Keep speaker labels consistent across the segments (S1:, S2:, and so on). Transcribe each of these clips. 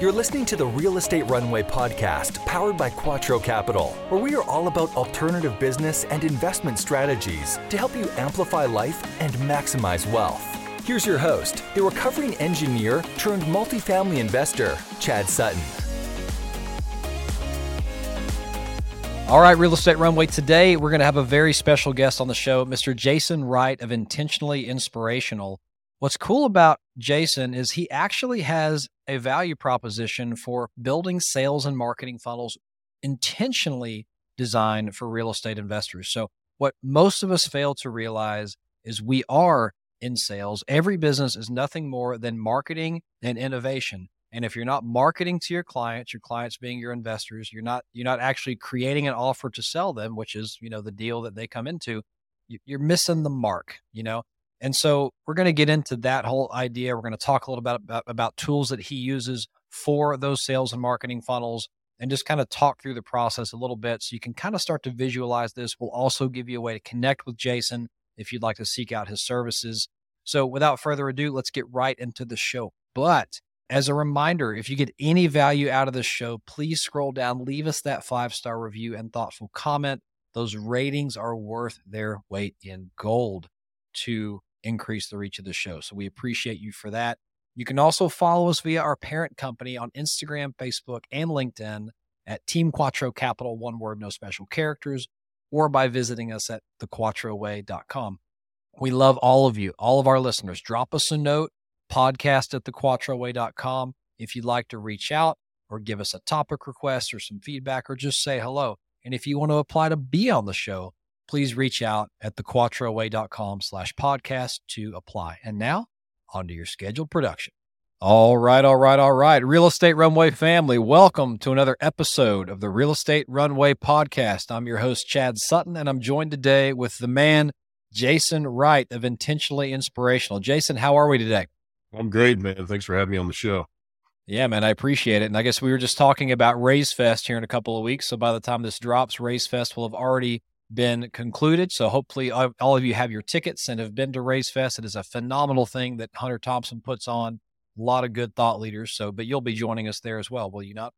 S1: You're listening to the Real Estate Runway podcast, powered by Quattro Capital, where we are all about alternative business and investment strategies to help you amplify life and maximize wealth. Here's your host, the recovering engineer turned multifamily investor, Chad Sutton.
S2: All right, Real Estate Runway. Today, we're going to have a very special guest on the show, Mr. Jason Wright of Intentionally Inspirational. What's cool about Jason is he actually has a value proposition for building sales and marketing funnels intentionally designed for real estate investors. So, what most of us fail to realize is we are in sales. Every business is nothing more than marketing and innovation. And if you're not marketing to your clients, your clients being your investors, you're not you're not actually creating an offer to sell them, which is, you know, the deal that they come into, you're missing the mark, you know. And so we're going to get into that whole idea. We're going to talk a little bit about, about tools that he uses for those sales and marketing funnels and just kind of talk through the process a little bit so you can kind of start to visualize this. We'll also give you a way to connect with Jason if you'd like to seek out his services. So without further ado, let's get right into the show. But as a reminder, if you get any value out of this show, please scroll down, leave us that five star review and thoughtful comment. Those ratings are worth their weight in gold to increase the reach of the show. So we appreciate you for that. You can also follow us via our parent company on Instagram, Facebook, and LinkedIn at Team Quattro Capital, one word, no special characters, or by visiting us at thequattroway.com. We love all of you, all of our listeners. Drop us a note, podcast at thequattroway.com if you'd like to reach out or give us a topic request or some feedback or just say hello. And if you want to apply to be on the show, please reach out at thequattroway.com slash podcast to apply. And now, on to your scheduled production. All right, all right, all right. Real Estate Runway family, welcome to another episode of the Real Estate Runway podcast. I'm your host, Chad Sutton, and I'm joined today with the man, Jason Wright of Intentionally Inspirational. Jason, how are we today?
S3: I'm great, man. Thanks for having me on the show.
S2: Yeah, man, I appreciate it. And I guess we were just talking about Raise Fest here in a couple of weeks. So by the time this drops, Raise Fest will have already been concluded. So hopefully all of you have your tickets and have been to Raise Fest. It is a phenomenal thing that Hunter Thompson puts on. A lot of good thought leaders. So, but you'll be joining us there as well, will you not?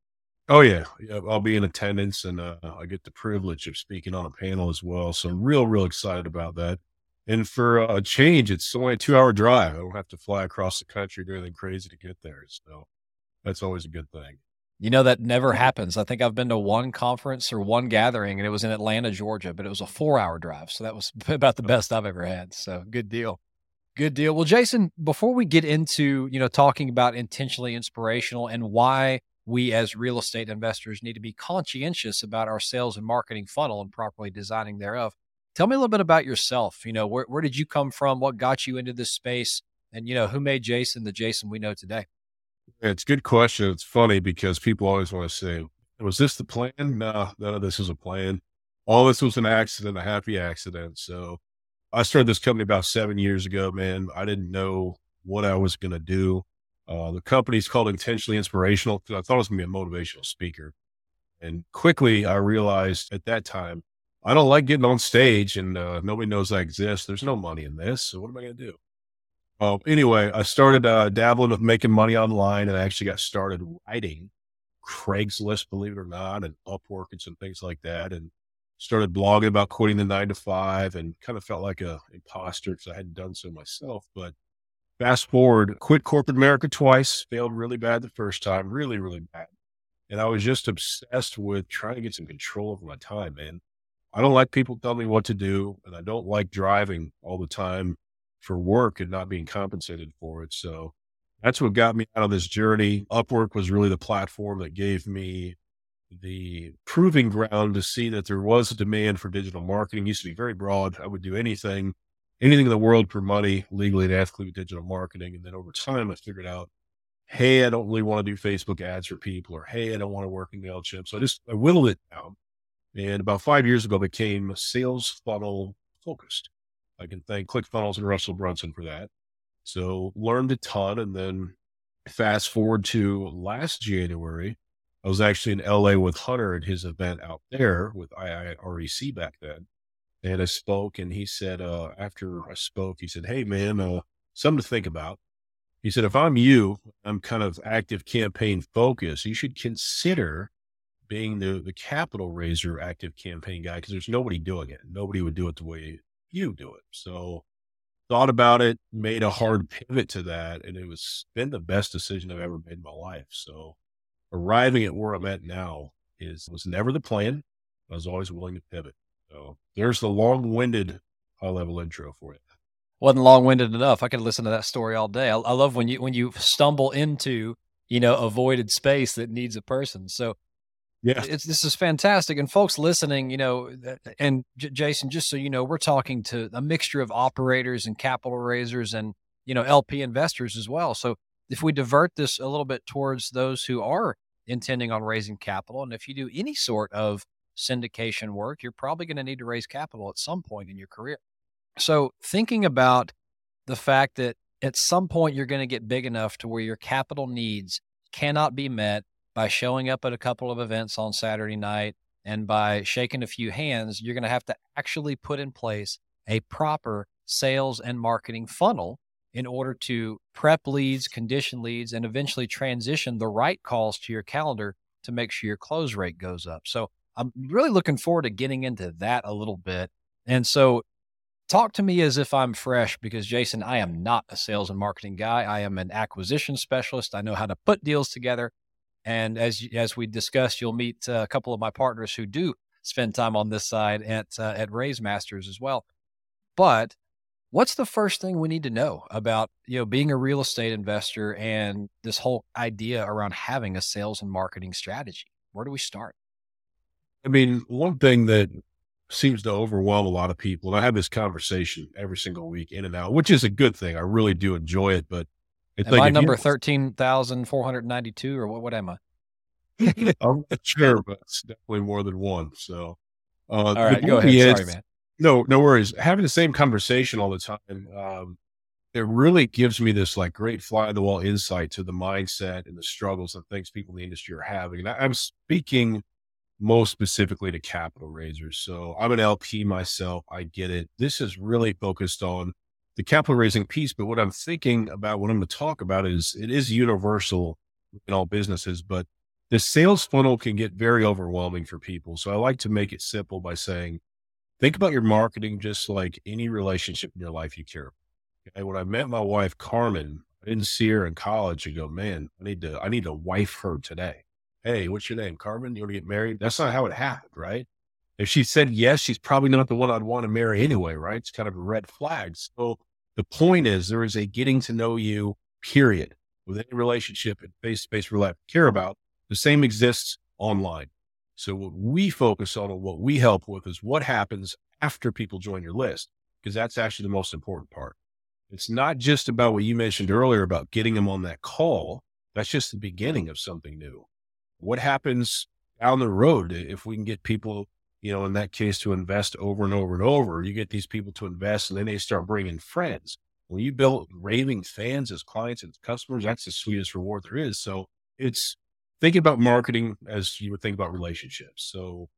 S3: Oh yeah. I'll be in attendance, and uh, I get the privilege of speaking on a panel as well. So I'm real, real excited about that. And for a change, it's only a two-hour drive. I don't have to fly across the country do anything crazy to get there. So that's always a good thing.
S2: You know, that never mm-hmm. happens. I think I've been to one conference or one gathering, and it was in Atlanta, Georgia, but it was a four hour drive. So that was about the oh. best I've ever had. So good deal. Good deal. Well, Jason, before we get into, you know, talking about intentionally inspirational and why we as real estate investors need to be conscientious about our sales and marketing funnel and properly designing thereof, tell me a little bit about yourself. You know, where, where did you come from? What got you into this space? And, you know, who made Jason the Jason we know today?
S3: It's a good question. It's funny because people always want to say, was this the plan? No, none of this was a plan. All this was an accident, a happy accident. So I started this company about seven years ago, man. I didn't know what I was going to do. Uh, the company's called Intentionally Inspirational because I thought it was going to be a motivational speaker. And quickly I realized at that time, I don't like getting on stage and uh, nobody knows I exist. There's no money in this. So what am I going to do? Well, anyway, I started uh, dabbling with making money online and I actually got started writing Craigslist, believe it or not, and Upwork and some things like that. And started blogging about quitting the nine to five and kind of felt like a imposter because I hadn't done so myself. But fast forward, quit corporate America twice, failed really bad the first time, really, really bad. And I was just obsessed with trying to get some control over my time, man. I don't like people telling me what to do, and I don't like driving all the time for work and not being compensated for it. So that's what got me out of this journey. Upwork was really the platform that gave me the proving ground to see that there was a demand for digital marketing. It used to be very broad. I would do anything, anything in the world for money, legally and ethically with digital marketing. And then over time, I figured out, hey, I don't really want to do Facebook ads for people, or hey, I don't want to work in MailChimp. So I just I whittled it down. And about five years ago, became sales funnel focused. I can thank ClickFunnels and Russell Brunson for that. So learned a ton. And then fast forward to last January, I was actually in LA with Hunter at his event out there with IIREC back then. And I spoke and he said, uh, after I spoke, he said, Hey man, uh, something to think about. He said, if I'm you, I'm kind of active campaign focused. You should consider being the, the capital raiser active campaign guy because there's nobody doing it. Nobody would do it the way you do it. So thought about it, made a hard pivot to that. And it was been the best decision I've ever made in my life. So arriving at where I'm at now is was never the plan. I was always willing to pivot. So there's the long winded high level intro for it.
S2: wasn't long winded enough. I could listen to that story all day. I, I, love when you when you stumble into you know avoided space that needs a person. So
S3: yeah,
S2: it's this is fantastic. And folks listening, you know, and J- Jason, just so you know, we're talking to a mixture of operators and capital raisers and you know LP investors as well. So if we divert this a little bit towards those who are intending on raising capital, and if you do any sort of syndication work, you're probably going to need to raise capital at some point in your career. So, thinking about the fact that at some point you're going to get big enough to where your capital needs cannot be met by showing up at a couple of events on Saturday night and by shaking a few hands, you're going to have to actually put in place a proper sales and marketing funnel in order to prep leads, condition leads, and eventually transition the right calls to your calendar to make sure your close rate goes up. So I'm really looking forward to getting into that a little bit. And so talk to me as if I'm fresh because Jason, I am not a sales and marketing guy. I am an acquisition specialist. I know how to put deals together. And as as we discussed, you'll meet uh, a couple of my partners who do spend time on this side at uh, at Raise Masters as well. But what's the first thing we need to know about you know being a real estate investor and this whole idea around having a sales and marketing strategy? Where do we start?
S3: I mean, one thing that seems to overwhelm a lot of people. And I have this conversation every single week in and out, which is a good thing. I really do enjoy it. But
S2: it's am like I number thirteen thousand four hundred ninety two, or what? What am I?
S3: I'm not sure, but it's definitely more than one. So,
S2: uh, all right, go ahead. Is, Sorry, man.
S3: No, no worries. Having the same conversation all the time, um, it really gives me this like great fly on the wall insight to the mindset and the struggles and things people in the industry are having. And I, I'm speaking most specifically to capital raisers. So I'm an LP myself. I get it. This is really focused on the capital raising piece. But what I'm thinking about, what I'm going to talk about is it is universal in all businesses, but the sales funnel can get very overwhelming for people. So I like to make it simple by saying, think about your marketing just like any relationship in your life you care. About. And when I met my wife, Carmen, I didn't see her in college and go, man, I need to, I need to wife her today. Hey, what's your name? Carmen? You want to get married? That's not how it happened, right? If she said yes, she's probably not the one I'd want to marry anyway, right? It's kind of a red flag. So the point is there is a getting to know you period with any relationship and face to face relationship care about. The same exists online. So what we focus on and what we help with is what happens after people join your list, because that's actually the most important part. It's not just about what you mentioned earlier about getting them on that call. That's just the beginning of something new what happens down the road if we can get people, you know, in that case to invest over and over and over? You get these people to invest and then they start bringing friends. When you build raving fans as clients and customers, that's the sweetest reward there is. So it's thinking about marketing as you would think about relationships. So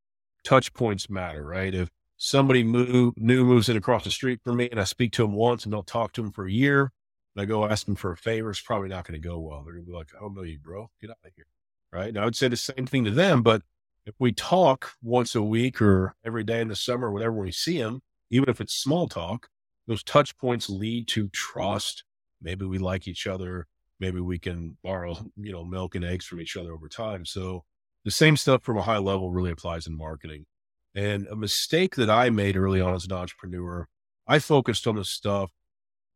S3: touch points matter, right? If somebody move, new moves in across the street from me and I speak to them once and don't talk to them for a year, and I go ask them for a favor, it's probably not going to go well. They're going to be like, oh, I don't know you, bro. Get out of here right? And I would say the same thing to them. But if we talk once a week or every day in the summer, whenever we see them, even if it's small talk, those touch points lead to trust. Maybe we like each other. Maybe we can borrow, you know, milk and eggs from each other over time. So the same stuff from a high level really applies in marketing. And a mistake that I made early on as an entrepreneur, I focused on the stuff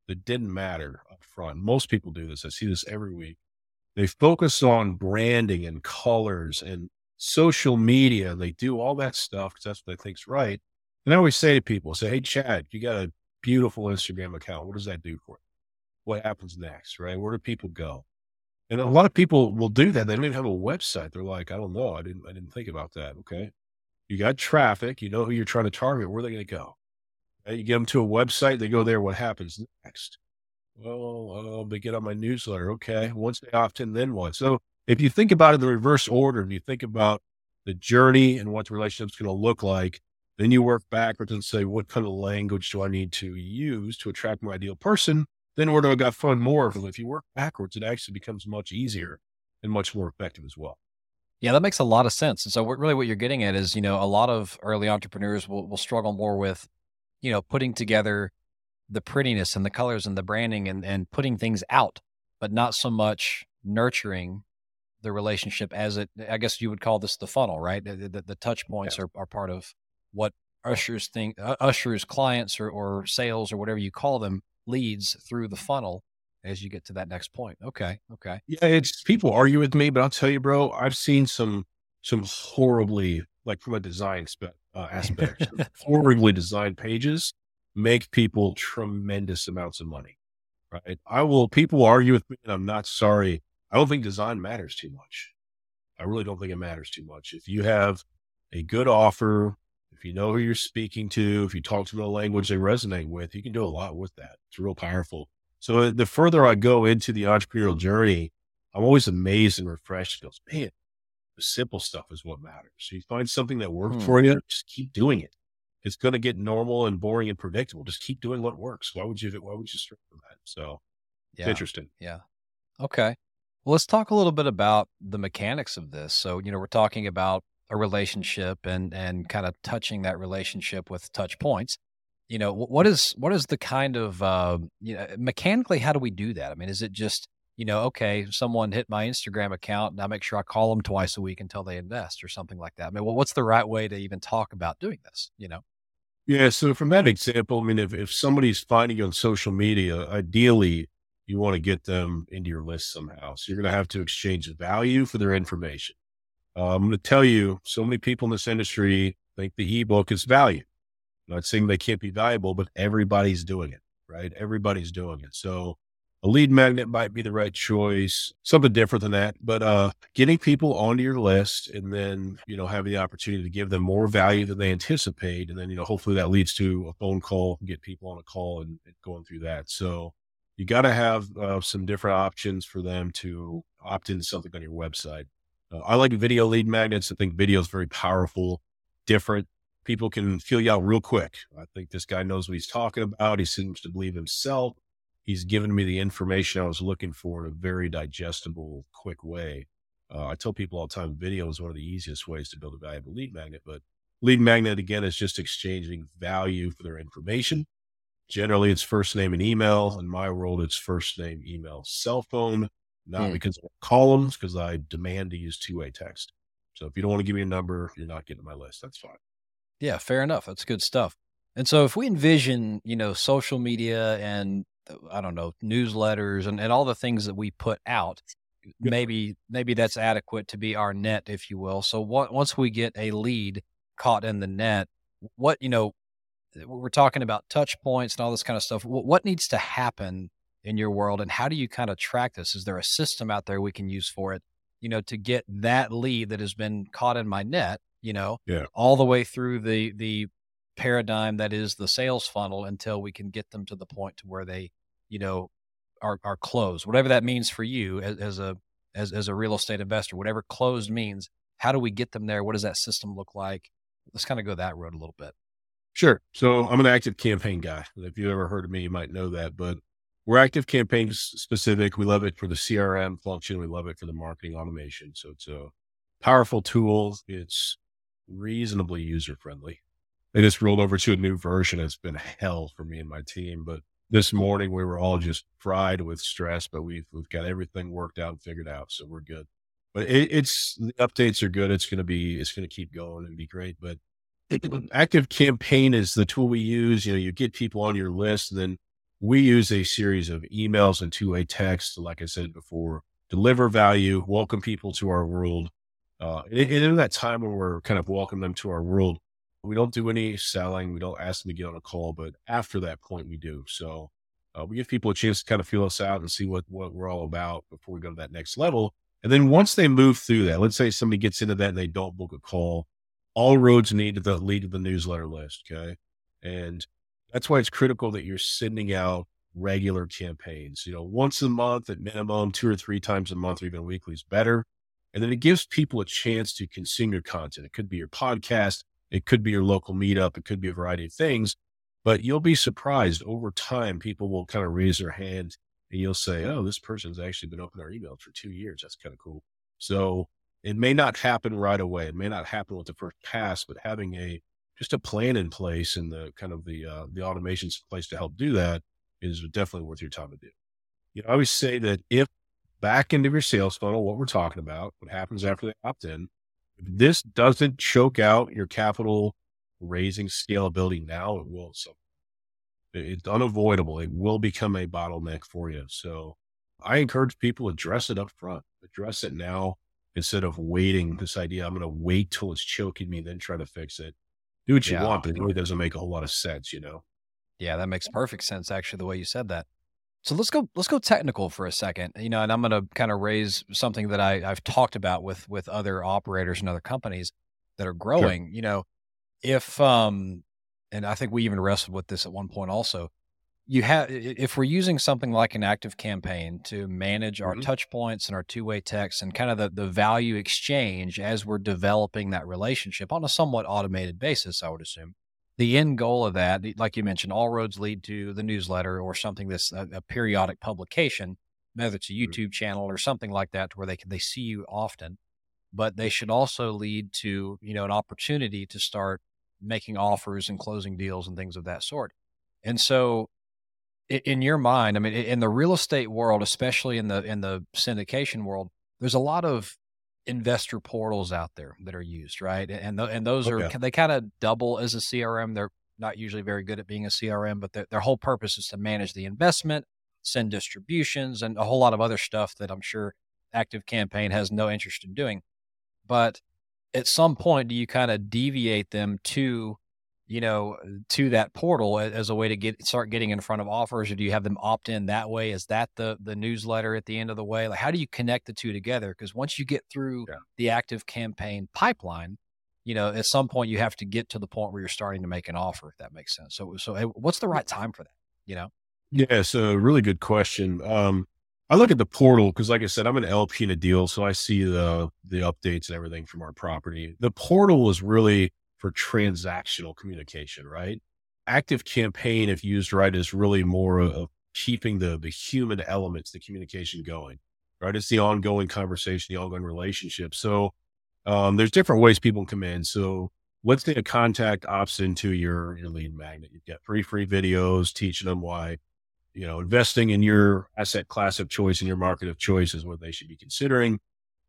S3: that didn't matter up front. Most people do this. I see this every week. They focus on branding and colors and social media. They do all that stuff because that's what they think's right. And I always say to people, say, Hey, Chad, you got a beautiful Instagram account. What does that do for you? What happens next? Right? Where do people go? And a lot of people will do that. They don't even have a website. They're like, I don't know. I didn't, I didn't think about that. Okay. You got traffic. You know who you're trying to target. Where are they going to go? You get them to a website. They go there. What happens next? well, uh, they get on my newsletter. Okay. Once they opt in, then what? So if you think about it in the reverse order and you think about the journey and what the relationship's going to look like, then you work backwards and say, what kind of language do I need to use to attract my ideal person? then where do I got fund more? Because if you work backwards, it actually becomes much easier and much more effective as well.
S2: Yeah, that makes a lot of sense. And so, what, really, what you're getting at is, you know, a lot of early entrepreneurs will, will struggle more with, you know, putting together the prettiness and the colors and the branding and, and putting things out, but not so much nurturing the relationship as it, I guess you would call this the funnel, right? The, the, the touch points are, are part of what ushers think, uh, ushers clients or, or sales or whatever you call them leads through the funnel as you get to that next point. Okay. Okay.
S3: Yeah. It's people argue with me, but I'll tell you, bro, I've seen some, some horribly, like from a design spe- uh, aspect, horribly designed pages make people tremendous amounts of money. Right. I will, people argue with me and I'm not sorry. I don't think design matters too much. I really don't think it matters too much. If you have a good offer, if you know who you're speaking to, if you talk to the language they resonate with, you can do a lot with that. It's real powerful. So uh, the further I go into the entrepreneurial journey, I'm always amazed and refreshed. It goes, man, the simple stuff is what matters. So you find something that works hmm. for you, just keep doing it. It's going to get normal and boring and predictable. Just keep doing what works. Why would you? Why would you stray from that? So, yeah, interesting.
S2: Yeah. Okay. Well, let's talk a little bit about the mechanics of this. So, you know, we're talking about a relationship and and kind of touching that relationship with touch points. You know what is what is the kind of uh, you know mechanically how do we do that? I mean is it just you know okay someone hit my instagram account and i make sure i call them twice a week until they invest or something like that. I mean well, what's the right way to even talk about doing this you know?
S3: Yeah so from that example i mean if, if somebody's finding you on social media ideally you want to get them into your list somehow so you're going to have to exchange value for their information uh, I'm going to tell you, so many people in this industry think the ebook is value. I'm not saying they can't be valuable, but everybody's doing it, right? Everybody's doing it. So a lead magnet might be the right choice, something different than that. But uh, getting people onto your list and then, you know, having the opportunity to give them more value than they anticipate. And then, you know, hopefully that leads to a phone call, get people on a call and, and going through that. So you got to have uh, some different options for them to opt into something on your website. Uh, I like video lead magnets. I think video is very powerful, different. People can feel you out real quick. I think this guy knows what he's talking about. He seems to believe himself. He's given me the information I was looking for in a very digestible, quick way. Uh, I tell people all the time, video is one of the easiest ways to build a valuable lead magnet, but lead magnet again is just exchanging value for their information. Generally, it's first name and email. In my world, it's first name, email, cell phone not mm. because of columns, because I demand to use two way text. So if you don't want to give me a number, you're not getting my list. That's fine.
S2: Yeah, fair enough. That's good stuff. And so if we envision, you know, social media and uh, I don't know, newsletters and, and all the things that we put out, maybe maybe that's adequate to be our net, if you will. So what, once we get a lead caught in the net, what you know, we're talking about touch points and all this kind of stuff. What, needs to happen in your world and how do you kind of track this? Is there a system out there we can use for it you know to get that lead that has been caught in my net you know
S3: yeah.
S2: all the way through the the paradigm that is the sales funnel until we can get them to the point to where they you know are are closed? Whatever that means for you as, as a as, as a real estate investor whatever closed means how do we get them there? What does that system look like? Let's kind of go that road a little bit
S3: Sure. So I'm an active campaign guy. If you've ever heard of me, you might know that. But we're active campaign specific. We love it for the CRM function. We love it for the marketing automation. So it's a powerful tool. It's reasonably user friendly. They just rolled over to a new version. It's been hell for me and my team, but this morning we were all just fried with stress, but we've, we've got everything worked out and figured out. So we're good, but it, it's the updates are good. It's going to be, it's going to keep going and be great, but active campaign is the tool we use. You know, you get people on your list, and then we use a series of emails and two way text, like I said before, deliver value, welcome people to our world. Uh, and in that time when we're kind of welcome them to our world, we don't do any selling. We don't ask them to get on a call, but after that point, we do. So uh, we give people a chance to kind of feel us out and see what, what we're all about before we go to that next level. And then once they move through that, let's say somebody gets into that and they don't book a call, all roads need to the lead to the newsletter list. Okay. And that's why it's critical that you're sending out regular campaigns, you know, once a month at minimum, two or three times a month, or even weekly is better. And then it gives people a chance to consume your content. It could be your podcast. It could be your local meetup. It could be a variety of things. But you'll be surprised over time, people will kind of raise their hand and you'll say, Oh, this person's actually been opening our emails for two years. That's kind of cool. So it may not happen right away. It may not happen with the first pass, but having a just a plan in place and the kind of the uh, the automations in place to help do that is definitely worth your time to do. You know, I always say that if back into your sales funnel, what we're talking about, what happens after they opt in, if this doesn't choke out your capital raising scalability now, it will. So it's unavoidable. It will become a bottleneck for you. So I encourage people to address it up front, address it now instead of waiting this idea. I'm going to wait till it's choking me, then try to fix it. Do what you yeah. want, but it really doesn't make a whole lot of sense, you know?
S2: Yeah, that makes perfect sense. Actually, the way you said that. So let's go let's go technical for a second. You know, and I'm going to kind of raise something that I I've talked about with with other operators and other companies that are growing. Sure. You know, if um and I think we even wrestled with this at one point also. You have if we're using something like an active campaign to manage our mm-hmm. touch points and our two-way text and kind of the, the value exchange as we're developing that relationship on a somewhat automated basis, I would assume the end goal of that, like you mentioned, all roads lead to the newsletter or something that's a, a periodic publication, whether it's a mm-hmm. YouTube channel or something like that, where they can they see you often. But they should also lead to you know an opportunity to start making offers and closing deals and things of that sort. And so, in your mind, I mean, in the real estate world, especially in the in the syndication world, there's a lot of investor portals out there that are used, right? And th- and those okay. are they kind of double as a CRM. They're not usually very good at being a CRM, but their, their whole purpose is to manage the investment, send distributions, and a whole lot of other stuff that I'm sure Active Campaign has no interest in doing. But at some point, do you kind of deviate them to you know, to that portal as a way to get start getting in front of offers, or do you have them opt in that way? Is that the the newsletter at the end of the way? Like, how do you connect the two together? Because once you get through yeah. the active campaign pipeline, you know, at some point you have to get to the point where you're starting to make an offer. If that makes sense. So, so what's the right time for that? You know?
S3: Yeah, so really good question. Um, I look at the portal because, like I said, I'm an LP in a deal, so I see the the updates and everything from our property. The portal is really for transactional communication, right? Active campaign, if used right, is really more of keeping the the human elements, the communication going, right? It's the ongoing conversation, the ongoing relationship. So um, there's different ways people come in. So let's say a contact opts into your, your lead magnet. You get free, free videos teaching them why, you know, investing in your asset class of choice and your market of choice is what they should be considering.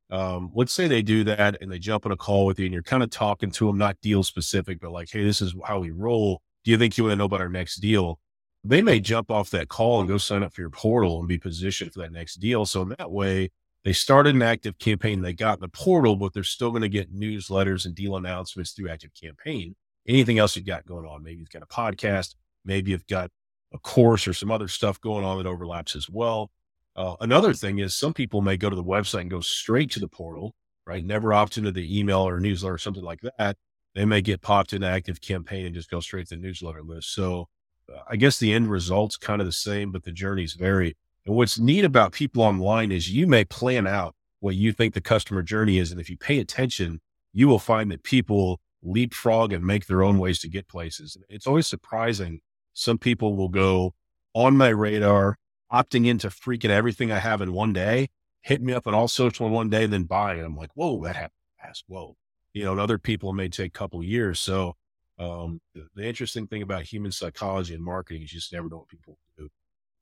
S3: Um, let's say they do that and they jump on a call with you and you're kind of talking to them, not deal specific, but like, Hey, this is how we roll. Do you think you want to know about our next deal? They may jump off that call and go sign up for your portal and be positioned for that next deal. So in that way, they started an active campaign. They got in the portal, but they're still going to get newsletters and deal announcements through active campaign. Anything else you've got going on? Maybe you've got a podcast. Maybe you've got a course or some other stuff going on that overlaps as well. Uh, another thing is some people may go to the website and go straight to the portal, right? Never opt into the email or newsletter or something like that. They may get popped in active campaign and just go straight to the newsletter list. So uh, I guess the end result's kind of the same, but the journeys vary. And what's neat about people online is you may plan out what you think the customer journey is. And if you pay attention, you will find that people leapfrog and make their own ways to get places. It's always surprising. Some people will go on my radar opting into freaking everything I have in one day, hit me up on all social in one day, then buy. And I'm like, whoa, that happened fast. Whoa. You know, and other people may take a couple years. So um, the, the, interesting thing about human psychology and marketing is you just never know what people do.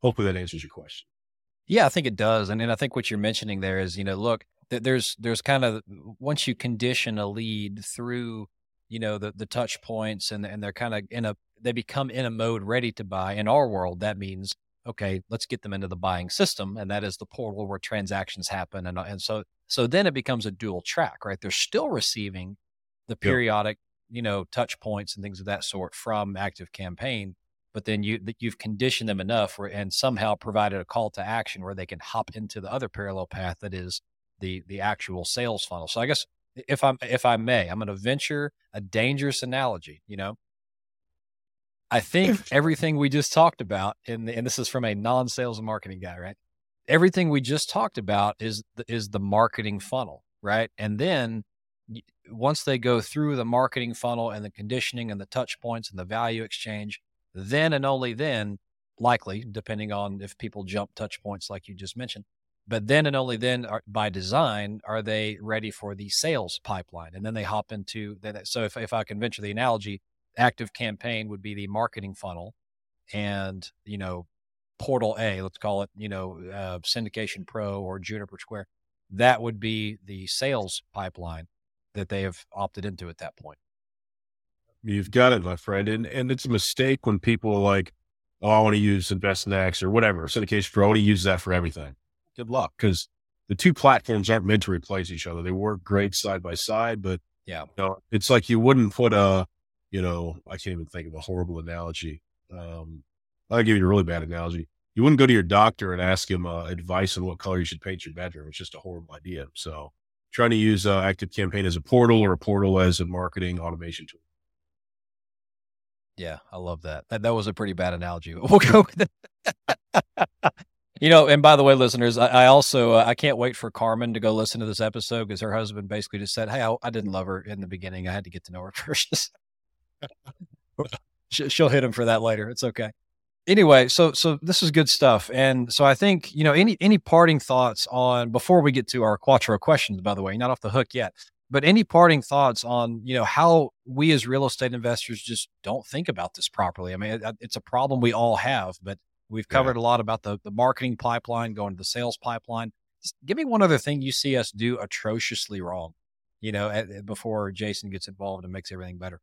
S3: Hopefully that answers your question.
S2: Yeah, I think it does. And, and I think what you're mentioning there is, you know, look, th- there's there's kind of once you condition a lead through, you know, the the touch points and and they're kind of in a they become in a mode ready to buy. In our world, that means okay, let's get them into the buying system, and that is the portal where transactions happen, and uh, and so so then it becomes a dual track, right? They're still receiving the periodic, you know, touch points and things of that sort from Active Campaign, but then you you've conditioned them enough, where, and somehow provided a call to action where they can hop into the other parallel path that is the the actual sales funnel. So I guess if I'm if I may, I'm going to venture a dangerous analogy. You know, I think everything we just talked about, and and this is from a non-sales and marketing guy, right? Everything we just talked about is the, is the marketing funnel, right? And then once they go through the marketing funnel and the conditioning and the touch points and the value exchange, then and only then, likely, depending on if people jump touch points like you just mentioned, but then and only then are, by design are they ready for the sales pipeline and then they hop into that so if, if i can venture the analogy active campaign would be the marketing funnel and you know portal a let's call it you know uh, SyndicationPro or Juniper Square that would be the sales pipeline that they have opted into at that point.
S3: You've got it my friend and, and it's a mistake when people are like oh i want to use InvestNext or whatever SyndicationPro i want to use that for everything. Good luck because the two platforms aren't meant to replace each other. They work great side by side, but
S2: yeah,
S3: you know, it's like you wouldn't put a, you know, I can't even think of a horrible analogy. Um, I'll give you a really bad analogy. You wouldn't go to your doctor and ask him uh, advice on what color you should paint your bedroom. It's just a horrible idea. So, trying to use uh, Active Campaign as a portal or a portal as a marketing automation tool.
S2: Yeah, I love that. That that was a pretty bad analogy. We'll go with it. You know, and by the way, listeners, I, I also uh, I can't wait for Carmen to go listen to this episode because her husband basically just said, "Hey, I, I, didn't love her in the beginning. I had to get to know her first. She'll hit him for that later. It's okay. Anyway, so so this is good stuff, and so I think you know any any parting thoughts on before we get to our Quattro questions. By the way, not off the hook yet, but any parting thoughts on you know how we as real estate investors just don't think about this properly. I mean, it, it's a problem we all have, but We've covered yeah. a lot about the, the marketing pipeline, going to the sales pipeline. Just give me one other thing you see us do atrociously wrong, you know, at, before Jason gets involved and makes everything better.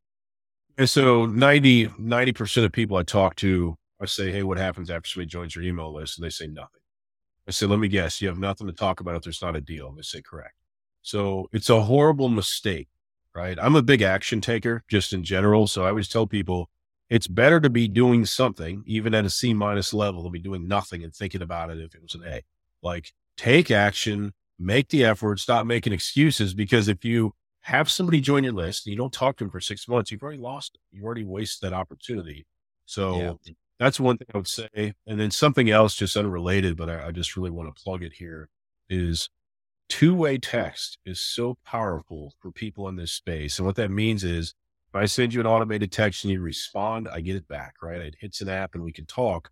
S3: And so 90, 90% of people I talk to, I say, Hey, what happens after somebody joins your email list? And they say nothing. I say, let me guess, you have nothing to talk about if there's not a deal. And they say, correct. So it's a horrible mistake, right? I'm a big action taker just in general. So I always tell people, it's better to be doing something, even at a C minus level, than be doing nothing and thinking about it if it was an A. Like take action, make the effort, stop making excuses. Because if you have somebody join your list and you don't talk to them for six months, you've already lost it. You've already wasted that opportunity. So yeah. that's one thing I would say. And then something else, just unrelated, but I, I just really want to plug it here is two way text is so powerful for people in this space. And what that means is if I send you an automated text and you respond, I get it back, right? It hits an app and we can talk.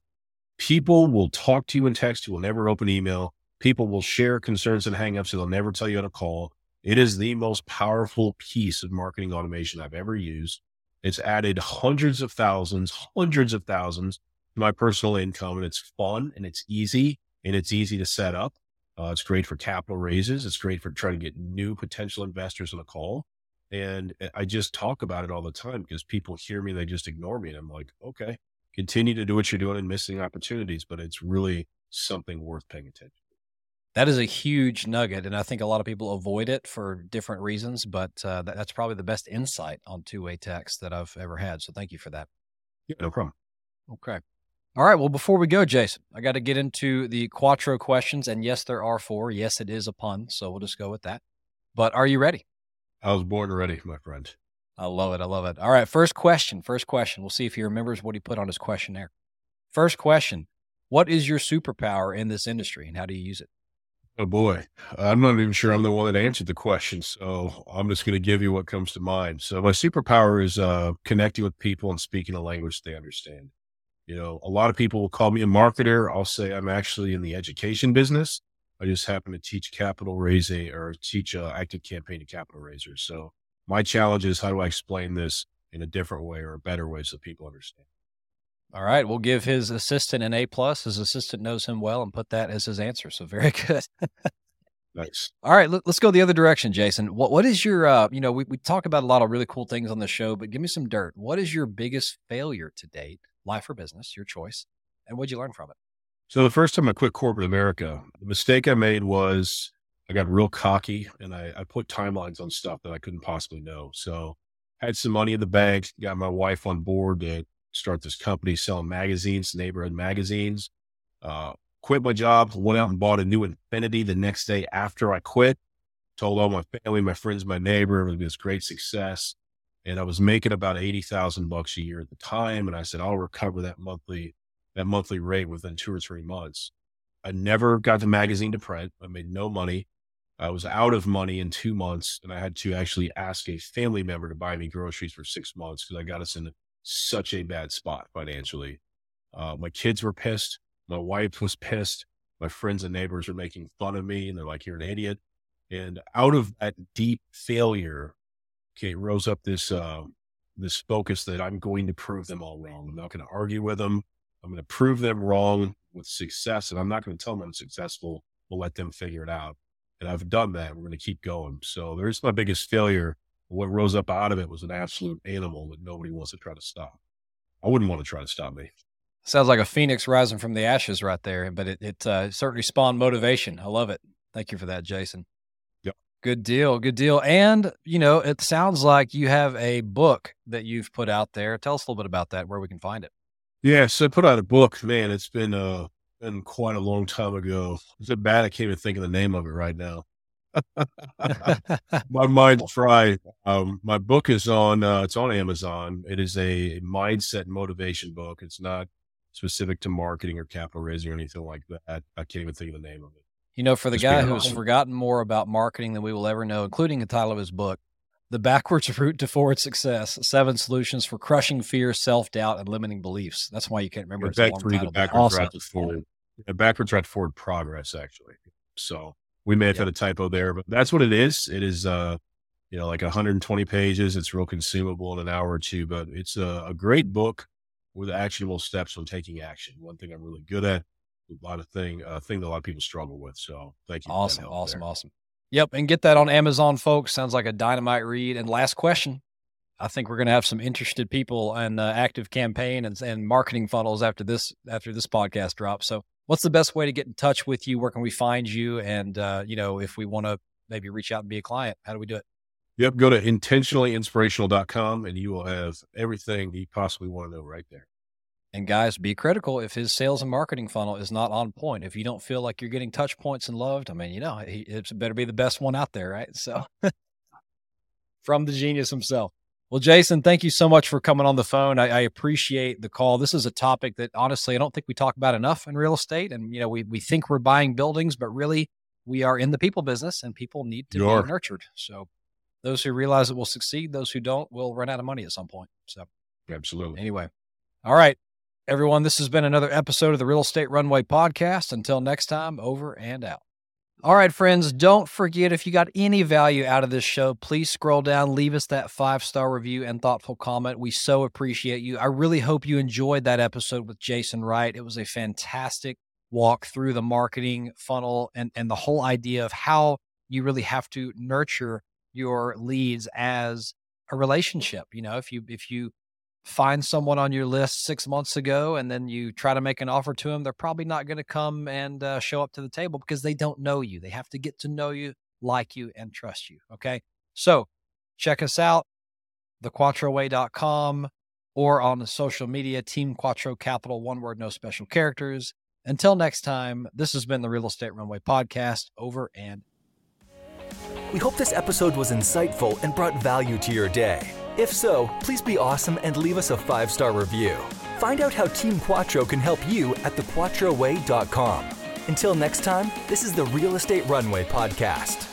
S3: People will talk to you in text. You will never open email. People will share concerns and hangups. And they'll never tell you on a call. It is the most powerful piece of marketing automation I've ever used. It's added hundreds of thousands, hundreds of thousands to my personal income. And it's fun and it's easy and it's easy to set up. Uh, it's great for capital raises. It's great for trying to get new potential investors on a call. And I just talk about it all the time because people hear me, they just ignore me. And I'm like, okay, continue to do what you're doing and missing opportunities, but it's really something worth paying attention.
S2: That is a huge nugget. And I think a lot of people avoid it for different reasons, but uh, that, that's probably the best insight on two way text that I've ever had. So thank you for that.
S3: Yeah, no problem.
S2: Okay. All right. Well, before we go, Jason, I got to get into the Quattro questions. And yes, there are four. Yes, it is a pun. So we'll just go with that. But are you ready?
S3: I was born ready, my friend.
S2: I love it. I love it. All right. First question. First question. We'll see if he remembers what he put on his questionnaire. First question What is your superpower in this industry and how do you use it?
S3: Oh boy, I'm not even sure I'm the one that answered the question, so I'm just going to give you what comes to mind. So my superpower is uh, connecting with people and speaking a language they understand. You know, a lot of people will call me a marketer. I'll say I'm actually in the education business. I just happen to teach capital raising or teach uh, active campaign to capital raisers. So my challenge is how do I explain this in a different way or a better way so people understand?
S2: All right, we'll give his assistant an A plus. His assistant knows him well and put that as his answer. So very good.
S3: nice.
S2: All right, let, us go the other direction, Jason. What what is your uh, you know, we, we talk about a lot of really cool things on the show, but give me some dirt. What is your biggest failure to date, life or business, your choice, and what'd you learn from it?
S3: So the first time I quit corporate America, the mistake I made was I got real cocky and I, I put timelines on stuff that I couldn't possibly know. So I had some money in the bank, got my wife on board to start this company selling magazines, neighborhood magazines. Uh, quit my job, went out and bought a new Infiniti the next day after I quit. Told all my family, my friends, my neighbor, it was great success. And I was making about 80,000 bucks a year at the time. And I said, I'll recover that monthly that monthly rate within two or three months. I never got the magazine to print. I made no money. I was out of money in two months and I had to actually ask a family member to buy me groceries for six months because I got us in such a bad spot financially. Uh, my kids were pissed. My wife was pissed. My friends and neighbors were making fun of me and they're like, you're an idiot. And out of that deep failure, okay, rose up this, uh, this focus that I'm going to prove them all wrong. I'm not going to argue with them. I'm going to prove them wrong with success. And I'm not going to tell them I'm successful. We'll let them figure it out. And I've done that. We're going to keep going. So there's my biggest failure. What rose up out of it was an absolute animal that nobody wants to try to stop. I wouldn't want to try to stop me.
S2: Sounds like a phoenix rising from the ashes right there, but it, it uh, certainly spawned motivation. I love it. Thank you for that, Jason.
S3: Yep.
S2: Good deal. Good deal. And, you know, it sounds like you have a book that you've put out there. Tell us a little bit about that, where we can find it.
S3: Yeah. So I put out a book, man. It's been, uh, been quite a long time ago. Is it bad? I can't even think of the name of it right now. my mind's fried. Um, my book is on, uh, it's on Amazon. It is a mindset motivation book. It's not specific to marketing or capital raising or anything like that. I can't even think of the name of it.
S2: You know, for the Just guy who has forgotten more about marketing than we will ever know, including the title of his book, The Backwards Route to Forward Success Seven Solutions for Crushing Fear, Self Doubt, and Limiting Beliefs. That's why you can't remember
S3: it's back the backwards awesome. route to forward. Yeah, backwards route to forward progress, actually. So we may have yep. had a typo there, but that's what it is. It is, uh, you know, like 120 pages. It's real consumable in an hour or two, but it's a, a great book with actionable steps on taking action. One thing I'm really good at, a lot of thing, a thing that a lot of people struggle with. So thank you.
S2: Awesome. Awesome. There. Awesome. Yep. And get that on Amazon, folks. Sounds like a dynamite read. And last question. I think we're going to have some interested people and uh, active campaign and, and marketing funnels after this after this podcast drops. So, what's the best way to get in touch with you? Where can we find you? And uh, you know, if we want to maybe reach out and be a client, how do we do it?
S3: Yep. Go to intentionallyinspirational.com and you will have everything you possibly want to know right there.
S2: And guys, be critical if his sales and marketing funnel is not on point. If you don't feel like you're getting touch points and loved, I mean, you know, it better be the best one out there, right? So, from the genius himself. Well, Jason, thank you so much for coming on the phone. I, I, appreciate the call. This is a topic that honestly I don't think we talk about enough in real estate. And you know, we we think we're buying buildings, but really we are in the people business, and people need to be nurtured. So, those who realize it will succeed; those who don't will run out of money at some point. So,
S3: absolutely.
S2: Anyway, all right, everyone. This has been another episode of the Real Estate Runway podcast. Until next time, over and out. All right, friends, don't forget if you got any value out of this show, please scroll down, leave us that five star review and thoughtful comment. We so appreciate you. I really hope you enjoyed that episode with Jason Wright. It was a fantastic walk through the marketing funnel and, and the whole idea of how you really have to nurture your leads as a relationship. You know, if you if you find someone on your list six months ago and then you try to make an offer to them, they're probably not going to come and uh, show up to the table because they don't know you. They have to get to know you, like you, and trust you. Okay. So check us out, thequattroway.com or on the social media, Team Quattro Capital, one word, no special characters. Until next time, this has been the Real Estate Runway Podcast. Over and.
S1: We hope this episode was insightful and brought value to your day. If so, please be awesome and leave us a five star review. Find out how Team Quattro can help you at thequattroway.com. Until next time, this is the Real Estate Runway Podcast.